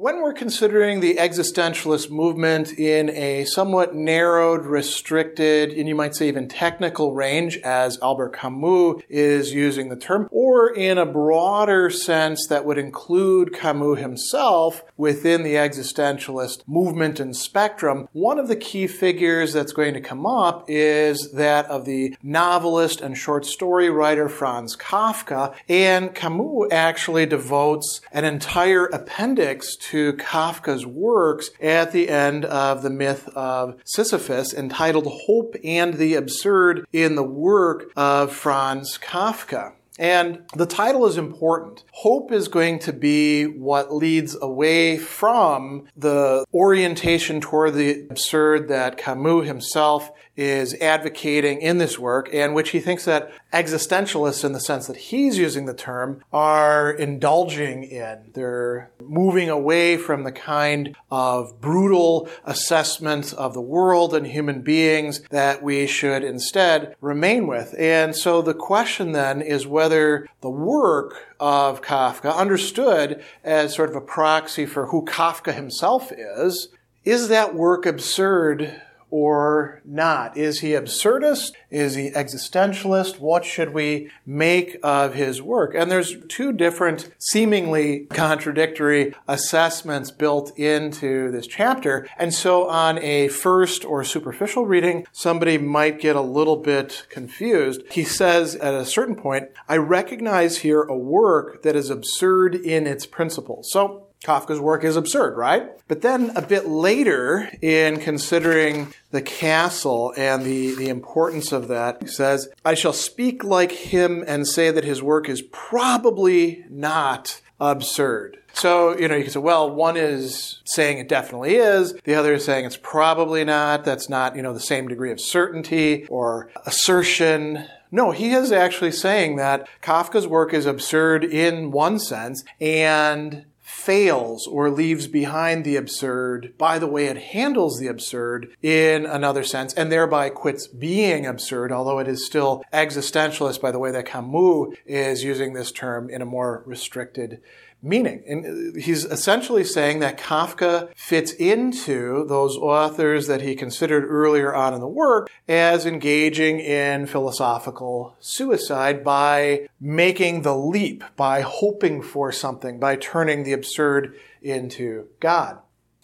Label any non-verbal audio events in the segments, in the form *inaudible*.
When we're considering the existentialist movement in a somewhat narrowed, restricted, and you might say even technical range, as Albert Camus is using the term, or in a broader sense that would include Camus himself within the existentialist movement and spectrum, one of the key figures that's going to come up is that of the novelist and short story writer Franz Kafka. And Camus actually devotes an entire appendix to Kafka's works at the end of the myth of Sisyphus entitled Hope and the Absurd in the work of Franz Kafka. And the title is important. Hope is going to be what leads away from the orientation toward the absurd that Camus himself is advocating in this work, and which he thinks that existentialists, in the sense that he's using the term, are indulging in. They're moving away from the kind of brutal assessment of the world and human beings that we should instead remain with. And so the question then is whether the work of Kafka, understood as sort of a proxy for who Kafka himself is, is that work absurd or not? Is he absurdist? Is he existentialist? What should we make of his work? And there's two different, seemingly contradictory assessments built into this chapter. And so on a first or superficial reading, somebody might get a little bit confused. He says at a certain point, I recognize here a work that is absurd in its principles. So Kafka's work is absurd, right? But then a bit later, in considering the castle and the, the importance of that, he says, I shall speak like him and say that his work is probably not absurd. So, you know, you can say, well, one is saying it definitely is, the other is saying it's probably not. That's not, you know, the same degree of certainty or assertion. No, he is actually saying that Kafka's work is absurd in one sense, and fails or leaves behind the absurd by the way it handles the absurd in another sense and thereby quits being absurd, although it is still existentialist by the way that Camus is using this term in a more restricted meaning. And uh, he's essentially saying that Kafka fits into those authors that he considered earlier on in the work as engaging in philosophical suicide by making the leap, by hoping for something, by turning the absurd into God.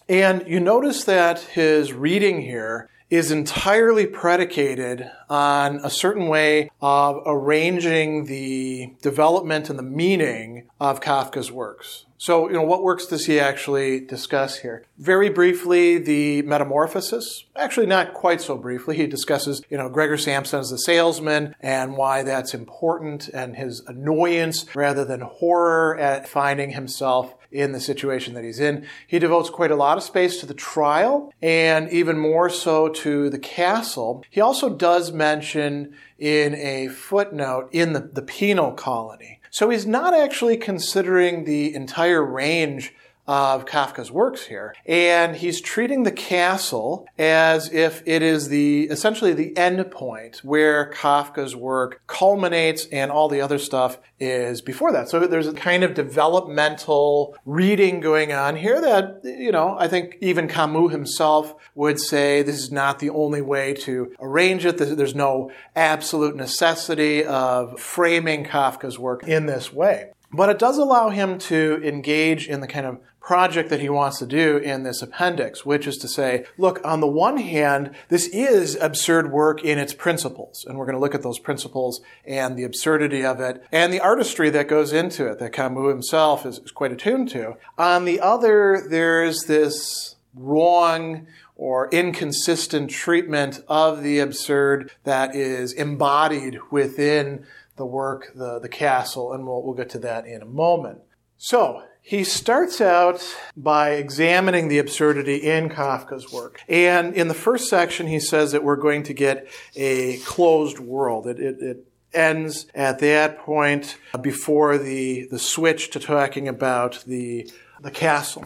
And you notice that his reading here is entirely predicated on a certain way of arranging the development and the meaning of Kafka's works. So, you know, what works does he actually discuss here? Very briefly, the Metamorphosis. Actually, not quite so briefly. He discusses, you know, Gregor Samsa as the salesman and why that's important and his annoyance rather than horror at finding himself in the situation that he's in. He devotes quite a lot of space to the trial and even more so to the castle. He also does mention in a footnote in the, the penal colony. So he's not actually considering the entire range of Kafka's works here. And he's treating the castle as if it is the, essentially the end point where Kafka's work culminates and all the other stuff is before that. So there's a kind of developmental reading going on here that, you know, I think even Camus himself would say this is not the only way to arrange it. There's no absolute necessity of framing Kafka's work in this way. But it does allow him to engage in the kind of project that he wants to do in this appendix, which is to say, look, on the one hand, this is absurd work in its principles, and we're going to look at those principles and the absurdity of it and the artistry that goes into it that Camus himself is, is quite attuned to. On the other, there's this wrong or inconsistent treatment of the absurd that is embodied within the work, the, the castle, and we'll, we'll get to that in a moment. So, he starts out by examining the absurdity in Kafka's work. And in the first section, he says that we're going to get a closed world. It, it, it ends at that point before the, the switch to talking about the, the castle.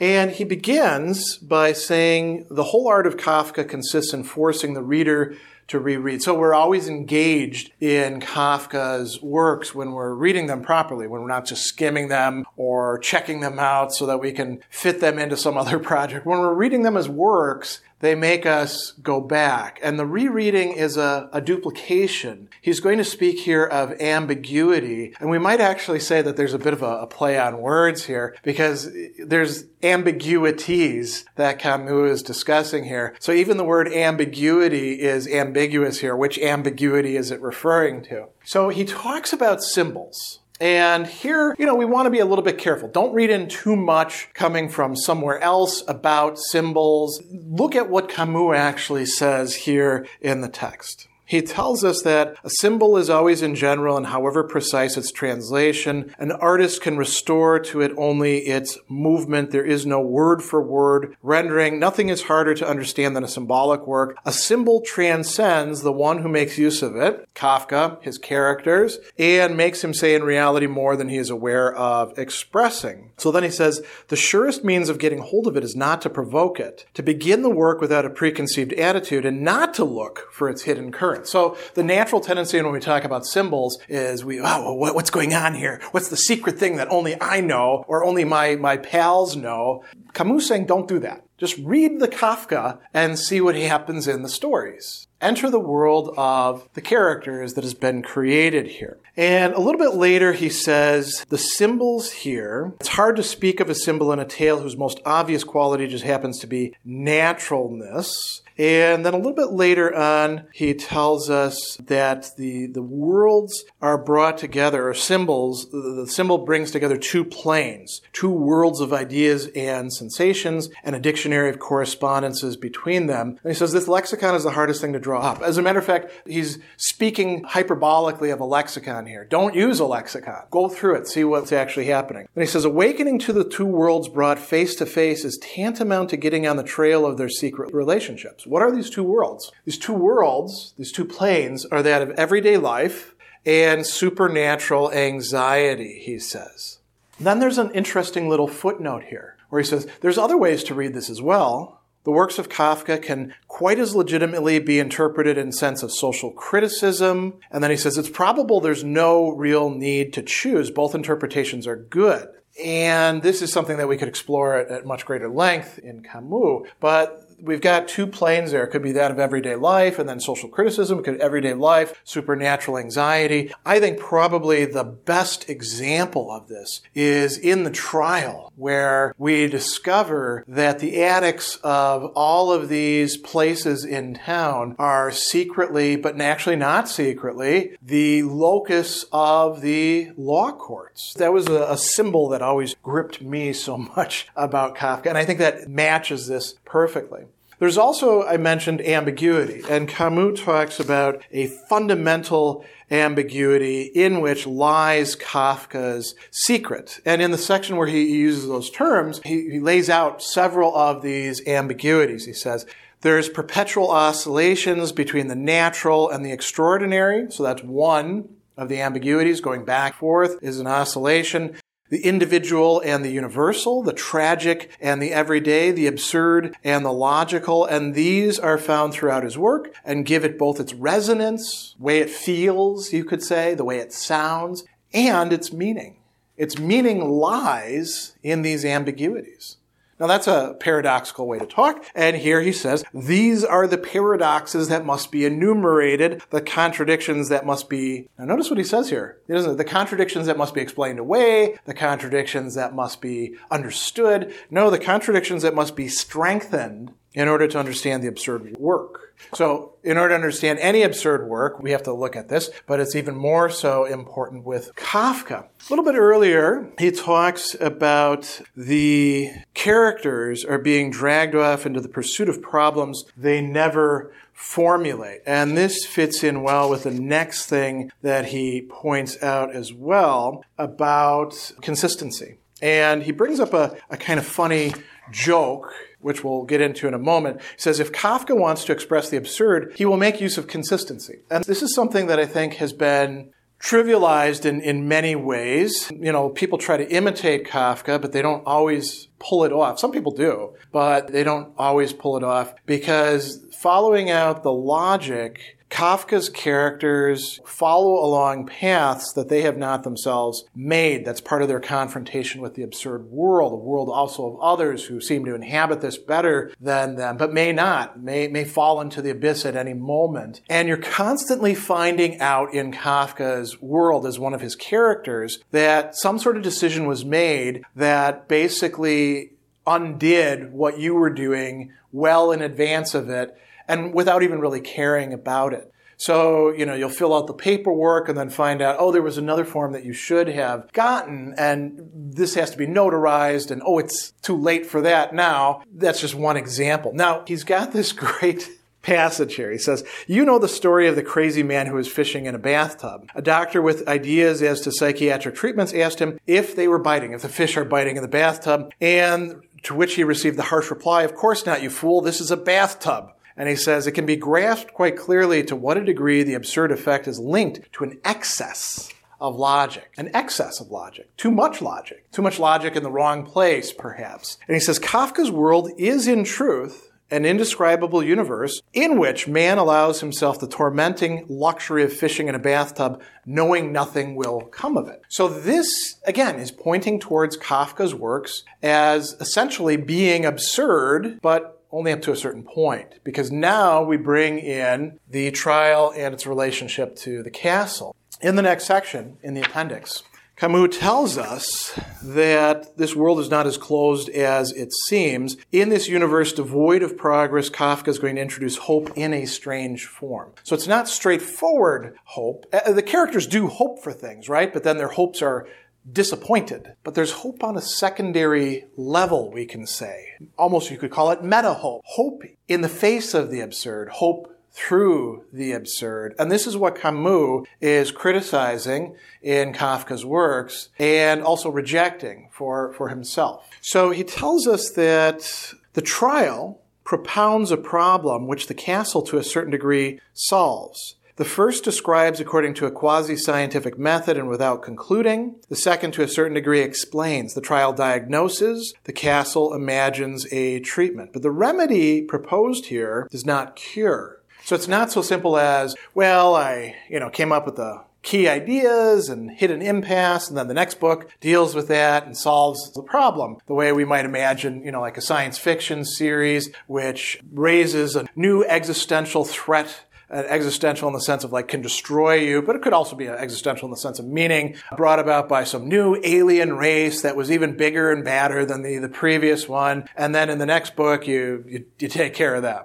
And he begins by saying the whole art of Kafka consists in forcing the reader to reread. So we're always engaged in Kafka's works when we're reading them properly, when we're not just skimming them or checking them out so that we can fit them into some *laughs* other project. When we're reading them as works, they make us go back. And the rereading is a, a, duplication. He's going to speak here of ambiguity. And we might actually say that there's a bit of a, a play on words here because there's ambiguities that Camus is discussing here. So even the word ambiguity is ambiguous here. Which ambiguity is it referring to? So he talks about symbols. And here, you know, we want to be a little bit careful. Don't read in too much coming from somewhere else about symbols. Look at what Camus actually says here in the text. He tells us that a symbol is always in general, and however precise its translation, an artist can restore to it only its movement. There is no word for word rendering. Nothing is harder to understand than a symbolic work. A symbol transcends the one who makes use of it, Kafka, his characters, and makes him say in reality more than he is aware of expressing. So then he says, the surest means of getting hold of it is not to provoke it, to begin the work without a preconceived attitude, and not to look for its hidden current. So the natural tendency when we talk about symbols is we, oh, what's going on here? What's the secret thing that only I know or only my, my pals know? Camus saying don't do that. Just read the Kafka and see what happens in the stories. Enter the world of the characters that has been created here. And a little bit later, he says, the symbols here, it's hard to speak of a symbol in a tale whose most obvious quality just happens to be naturalness. And then a little bit later on, he tells us that the, the worlds are brought together, or symbols, the, symbol brings together two planes, two worlds of ideas and sensations, and a dictionary of correspondences between them. And he says this lexicon is the hardest thing to draw up. As a matter of fact, he's speaking hyperbolically of a lexicon here. Don't use a lexicon. Go through it, see what's actually happening. And he says, awakening to the two worlds brought face to face is tantamount to getting on the trail of their secret relationships. What are these two worlds? These two worlds, these two planes, are that of everyday life and supernatural anxiety, he says. Then there's an interesting little footnote here where he says there's other ways to read this as well. The works of Kafka can quite as legitimately be interpreted in sense of social criticism. And then he says it's probable there's no real need to choose. Both interpretations are good. And this is something that we could explore at, at much greater length in Camus. But we've got two planes there. It could be that of everyday life and then social criticism. It could everyday life, supernatural anxiety. I think probably the best example of this is in the trial where we discover that the attics of all of these places in town are secretly, but actually not secretly, the locus of the law courts. That was a, a symbol that always gripped me so *laughs* much about Kafka. And I think that matches this perfectly. There's also, I mentioned ambiguity, and Camus talks about a fundamental ambiguity in which lies Kafka's secret. And in the section where he uses those terms, he, he lays out several of these ambiguities. He says, there's perpetual oscillations between the natural and the extraordinary. So that's one of the ambiguities going back and forth is an oscillation the individual and the universal, the tragic and the everyday, the absurd and the logical, and these are found throughout his work and give it both its resonance, way it feels, you could say, the way it sounds, and its meaning. Its meaning lies in these ambiguities. Now that's a paradoxical way to talk. And here he says, these are the paradoxes that must be enumerated, the contradictions that must be, now notice what he says here. He doesn't, the contradictions that must be explained away, the contradictions that must be understood. No, the contradictions that must be strengthened in order to understand the absurd work. So, in order to understand any absurd work, we have to look at this, but it's even more so important with Kafka. A little bit earlier, he talks about the characters are being dragged off into the pursuit of problems they never formulate. And this fits in well with the next thing that he points out as well about consistency. And he brings up a, a kind of funny joke which we'll get into in a moment. Says if Kafka wants to express the absurd, he will make use of consistency. And this is something that I think has been trivialized in, in many ways. You know, people try to imitate Kafka, but they don't always pull it off. Some people do, but they don't always pull it off because following out the logic Kafka's characters follow along paths that they have not themselves made. That's part of their confrontation with the absurd world, a world also of others who seem to inhabit this better than them, but may not, may, may fall into the abyss at any moment. And you're constantly finding out in Kafka's world as one of his characters that some sort of decision was made that basically undid what you were doing well in advance of it and without even really caring about it. So, you know, you'll fill out the paperwork and then find out, oh, there was another form that you should have gotten, and this has to be notarized, and oh, it's too late for that now. That's just one example. Now, he's got *laughs* this great passage here. He says, You know the story of the crazy man who was fishing in a bathtub. A doctor with ideas as to psychiatric treatments asked him if they were biting, if the fish are biting in the bathtub, and to which he received the harsh reply, Of course not, you fool, this is a bathtub. And he says it can be grasped quite clearly to what a degree the absurd effect is linked to an excess of logic, an excess of logic, too much logic, too much logic in the wrong place, perhaps. And he says Kafka's world is in truth an indescribable universe in which man allows himself the tormenting luxury of fishing in a bathtub, knowing nothing will come of it. So this, again, is pointing towards Kafka's works as essentially being absurd, but only up to a certain point, because now we bring in the trial and its relationship to the castle. In the next section, in the appendix, Camus tells us that this world is not as closed as it seems. In this universe devoid of progress, Kafka is going to introduce hope in a strange form. So it's not straightforward hope. Uh, the characters do hope for things, right? But then their hopes are disappointed. But there's hope on a secondary level, we can say. Almost you could call it meta hope. Hope in the face of the absurd. Hope through the absurd. And this is what Camus is criticizing in Kafka's works and also rejecting for, for himself. So he tells us that the trial propounds a problem which the castle to a certain degree solves. The first describes according to a quasi scientific method and without concluding. The second, to a certain degree, explains. The trial diagnoses. The castle imagines a treatment. But the remedy proposed here does not cure. So it's not so simple as, well, I, you know, came up with the key ideas and hit an impasse, and then the next book deals with that and solves the problem. The way we might imagine, you know, like a science fiction series which raises a new existential threat an existential in the sense of like can destroy you, but it could also be an existential in the sense of meaning brought about by some new alien race that was even bigger and badder than the, the previous one. And then in the next book, you, you, you take care of them.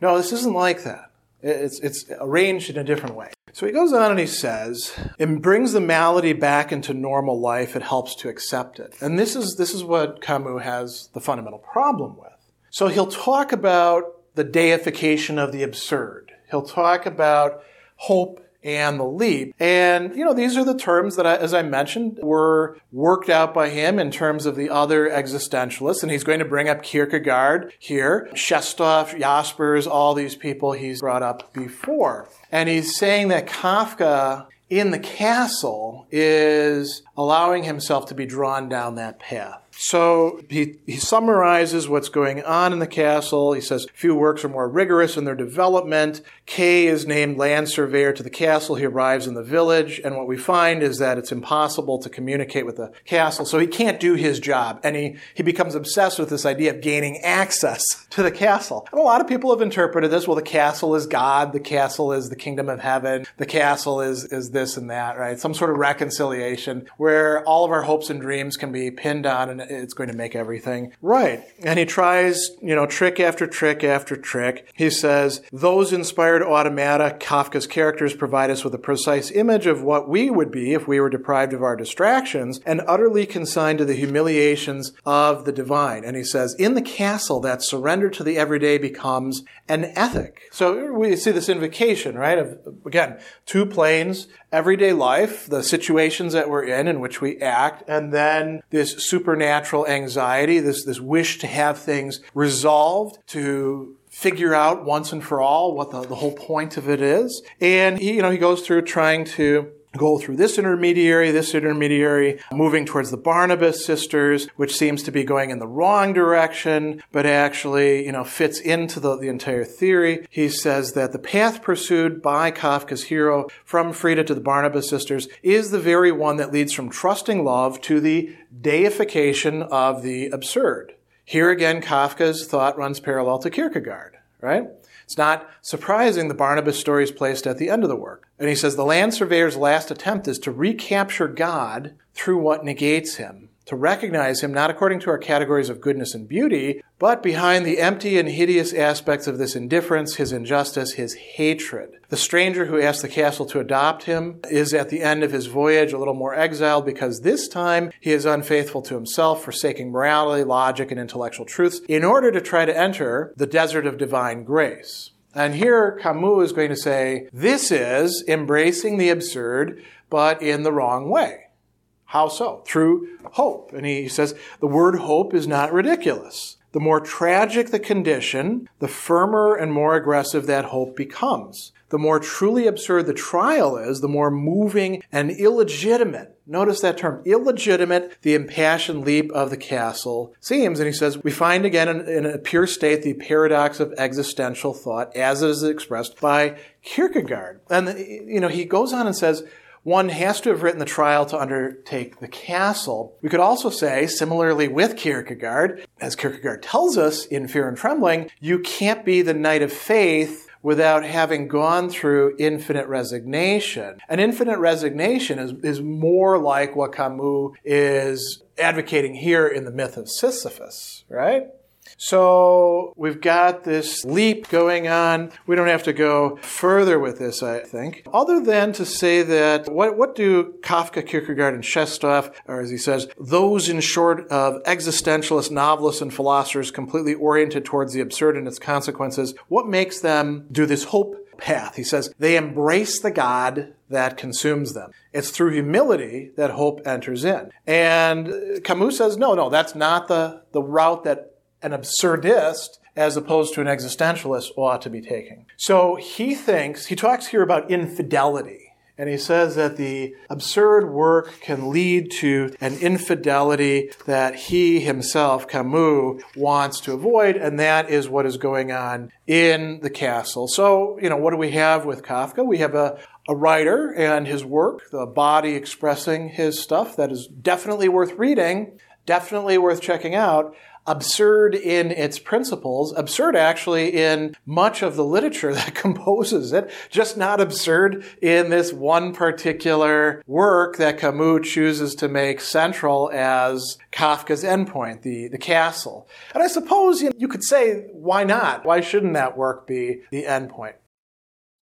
No, this isn't like that. It's, it's arranged in a different way. So he goes on and he says, it brings the malady back into normal life. It helps to accept it. And this is, this is what Camus has the fundamental problem with. So he'll talk about the deification of the absurd. He'll talk about hope and the leap. And, you know, these are the terms that, I, as I mentioned, were worked out by him in terms of the other existentialists. And he's going to bring up Kierkegaard here, Shestov, Jaspers, all these people he's brought up before. And he's saying that Kafka in the castle is allowing himself to be drawn down that path. So he, he summarizes what's going on in the castle. He says few works are more rigorous in their development. K is named land surveyor to the castle. He arrives in the village, and what we find is that it's impossible to communicate with the castle, so he can't do his job. And he, he becomes obsessed with this idea of gaining access to the castle. And a lot of people have interpreted this, well, the castle is God, the castle is the kingdom of heaven, the castle is, is this and that, right? Some sort of reconciliation where all of our hopes and dreams can be pinned on it's going to make everything right. And he tries, you know, trick after trick after trick. He says, those inspired automata, Kafka's characters provide us with a precise image of what we would be if we were deprived of our distractions and utterly consigned to the humiliations of the divine. And he says, in the castle, that surrender to the everyday becomes an ethic. So we see this invocation, right? Of, again, two planes, everyday life, the situations that we're in in which we act, and then this supernatural anxiety, this, this wish to have things resolved, to figure out once and for all what the, the whole point of it is. And he, you know, he goes through trying to go through this intermediary, this intermediary, moving towards the Barnabas sisters, which seems to be going in the wrong direction, but actually, you know, fits into the, the entire theory. He says that the path pursued by Kafka's hero from Frida to the Barnabas sisters is the very one that leads from trusting love to the deification of the absurd. Here again, Kafka's thought runs parallel to Kierkegaard, right? It's not surprising the Barnabas story is placed at the end of the work. And he says the land surveyor's last attempt is to recapture God through what negates him, to recognize him not according to our categories of goodness and beauty, but behind the empty and hideous aspects of this indifference, his injustice, his hatred. The stranger who asked the castle to adopt him is at the end of his voyage a little more exiled because this time he is unfaithful to himself, forsaking morality, logic, and intellectual truths in order to try to enter the desert of divine grace. And here Camus is going to say, this is embracing the absurd, but in the wrong way. How so? Through hope. And he says, the word hope is not ridiculous. The more tragic the condition, the firmer and more aggressive that hope becomes the more truly absurd the trial is, the more moving and illegitimate. Notice that term, illegitimate, the impassioned leap of the castle seems. And he says, we find again in, in a pure state the paradox of existential thought as it is expressed by Kierkegaard. And, you know, he goes on and says, one has to have written the trial to undertake the castle. We could also say, similarly with Kierkegaard, as Kierkegaard tells us in Fear and Trembling, you can't be the knight of faith without having gone through infinite resignation. And infinite resignation is, is more like what Camus is advocating here in the myth of Sisyphus, right? So we've got this leap going on. We don't have to go further with this, I think, other than to say that what, what do Kafka, Kierkegaard, and Shestov, or as he says, those in short of existentialist novelists and philosophers completely oriented towards the absurd and its consequences, what makes them do this hope path? He says, they embrace the God that consumes them. It's through humility that hope enters in. And Camus says, no, no, that's not the, the route that an absurdist as opposed to an existentialist ought to be taking. So he thinks, he talks here about infidelity. And he says that the absurd work can lead to an infidelity that he himself, Camus, wants to avoid, and that is what is going on in the castle. So, you know, what do we have with Kafka? We have a, a writer and his work, the body expressing his stuff that is definitely worth reading, definitely worth checking out absurd in its principles, absurd actually in much of the literature *laughs* that composes it, just not absurd in this one particular work that Camus chooses to make central as Kafka's endpoint, the, the castle. And I suppose you, you could say, why not? Why shouldn't that work be the endpoint?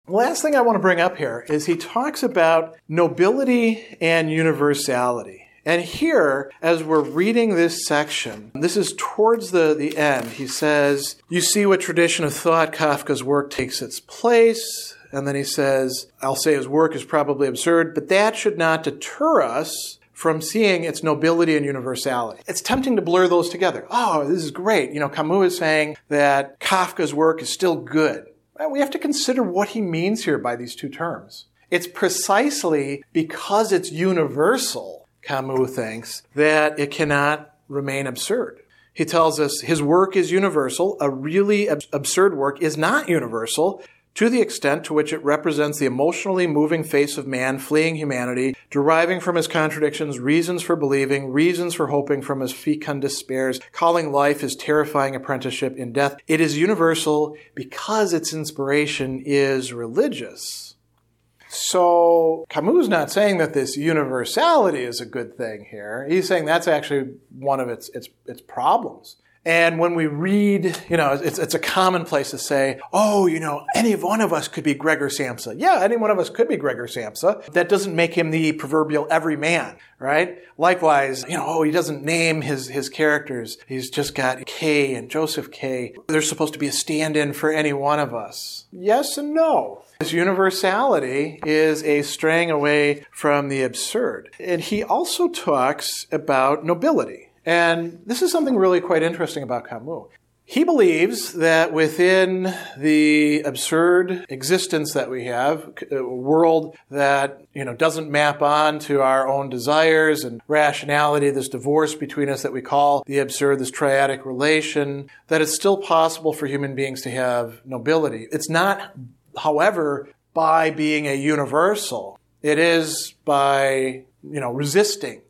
Last thing I want to bring up here is he talks about nobility and universality. And here, as we're reading this section, this is towards the, the end. He says, You see what tradition of thought Kafka's work takes its place. And then he says, I'll say his work is probably absurd, but that should not deter us from seeing its nobility and universality. It's tempting to blur those together. Oh, this is great. You know, Camus is saying that Kafka's work is still good. We have to consider what he means here by these two terms. It's precisely because it's universal Camus thinks, that it cannot remain absurd. He tells us his work is universal. A really ab- absurd work is not universal to the extent to which it represents the emotionally moving face of man fleeing humanity, deriving from his contradictions reasons for believing, reasons for hoping from his fecund despairs, calling life his terrifying apprenticeship in death. It is universal because its inspiration is religious. So Camus is not saying that this universality is a good thing here. He's saying that's actually one of its, its, its problems. And when we read, you know, it's, it's a commonplace to say, oh, you know, any one of us could be Gregor Samsa. Yeah, any one of us could be Gregor Samsa. That doesn't make him the proverbial everyman, right? Likewise, you know, oh, he doesn't name his, his characters. He's just got K and Joseph K. They're supposed to be a stand-in for any one of us. Yes and no. His universality is a straying away from the absurd. And he also talks about nobility. And this is something really quite interesting about Camus. He believes that within the absurd existence that we have, a uh, world that, you know, doesn't map on to our own desires and rationality, this divorce between us that we call the absurd, this triadic relation, that it's still possible for human beings to have nobility. It's not, however, by being a universal. It is by, you know, resisting,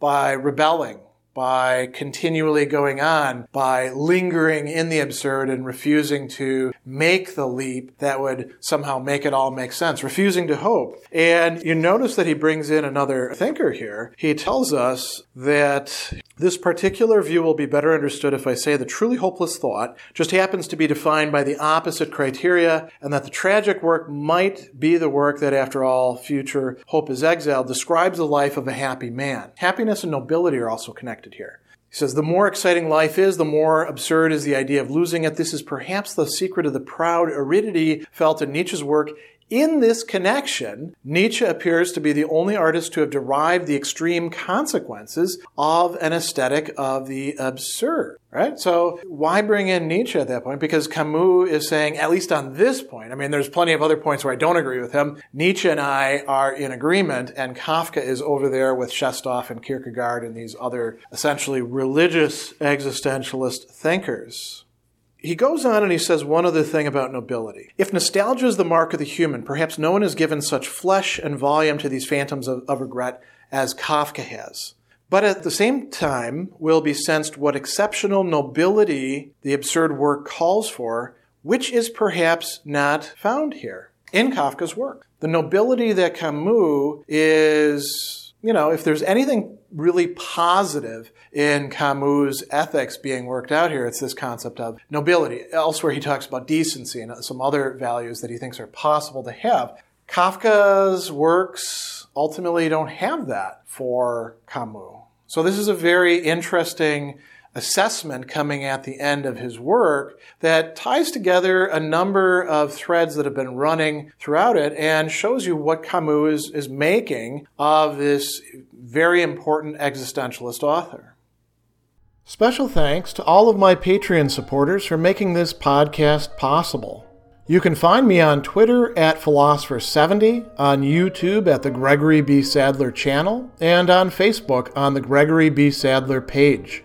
by rebelling, by continually going on, by lingering in the absurd and refusing to make the leap that would somehow make it all make sense, refusing to hope. And you notice that he brings in another thinker here. He tells us that this particular view will be better understood if I say the truly hopeless thought just happens to be defined by the opposite criteria, and that the tragic work might be the work that, after all, future hope is exiled, describes the life of a happy man. Happiness and nobility are also connected here. He says, the more exciting life is, the more absurd is the idea of losing it. This is perhaps the secret of the proud aridity felt in Nietzsche's work in this connection, Nietzsche appears to be the only artist to have derived the extreme consequences of an aesthetic of the absurd. Right? So why bring in Nietzsche at that point? Because Camus is saying, at least on this point, I mean, there's plenty of other points where I don't agree with him. Nietzsche and I are in agreement, and Kafka is over there with Shestov and Kierkegaard and these other essentially religious existentialist thinkers. He goes on and he says one other thing about nobility. If nostalgia is the mark of the human, perhaps no one has given such flesh and volume to these phantoms of, of regret as Kafka has. But at the same time, will be sensed what exceptional nobility the absurd work calls for, which is perhaps not found here in Kafka's work. The nobility that Camus is you know, if there's anything really positive in Camus' ethics being worked out here, it's this concept of nobility. Elsewhere, he talks about decency and some other values that he thinks are possible to have. Kafka's works ultimately don't have that for Camus. So this is a very interesting assessment coming at the end of his work that ties together a number of threads that have been running throughout it and shows you what Camus is, is making of this very important existentialist author. Special thanks to all of my Patreon supporters for making this podcast possible. You can find me on Twitter at Philosopher70, on YouTube at the Gregory B. Sadler channel, and on Facebook on the Gregory B. Sadler page.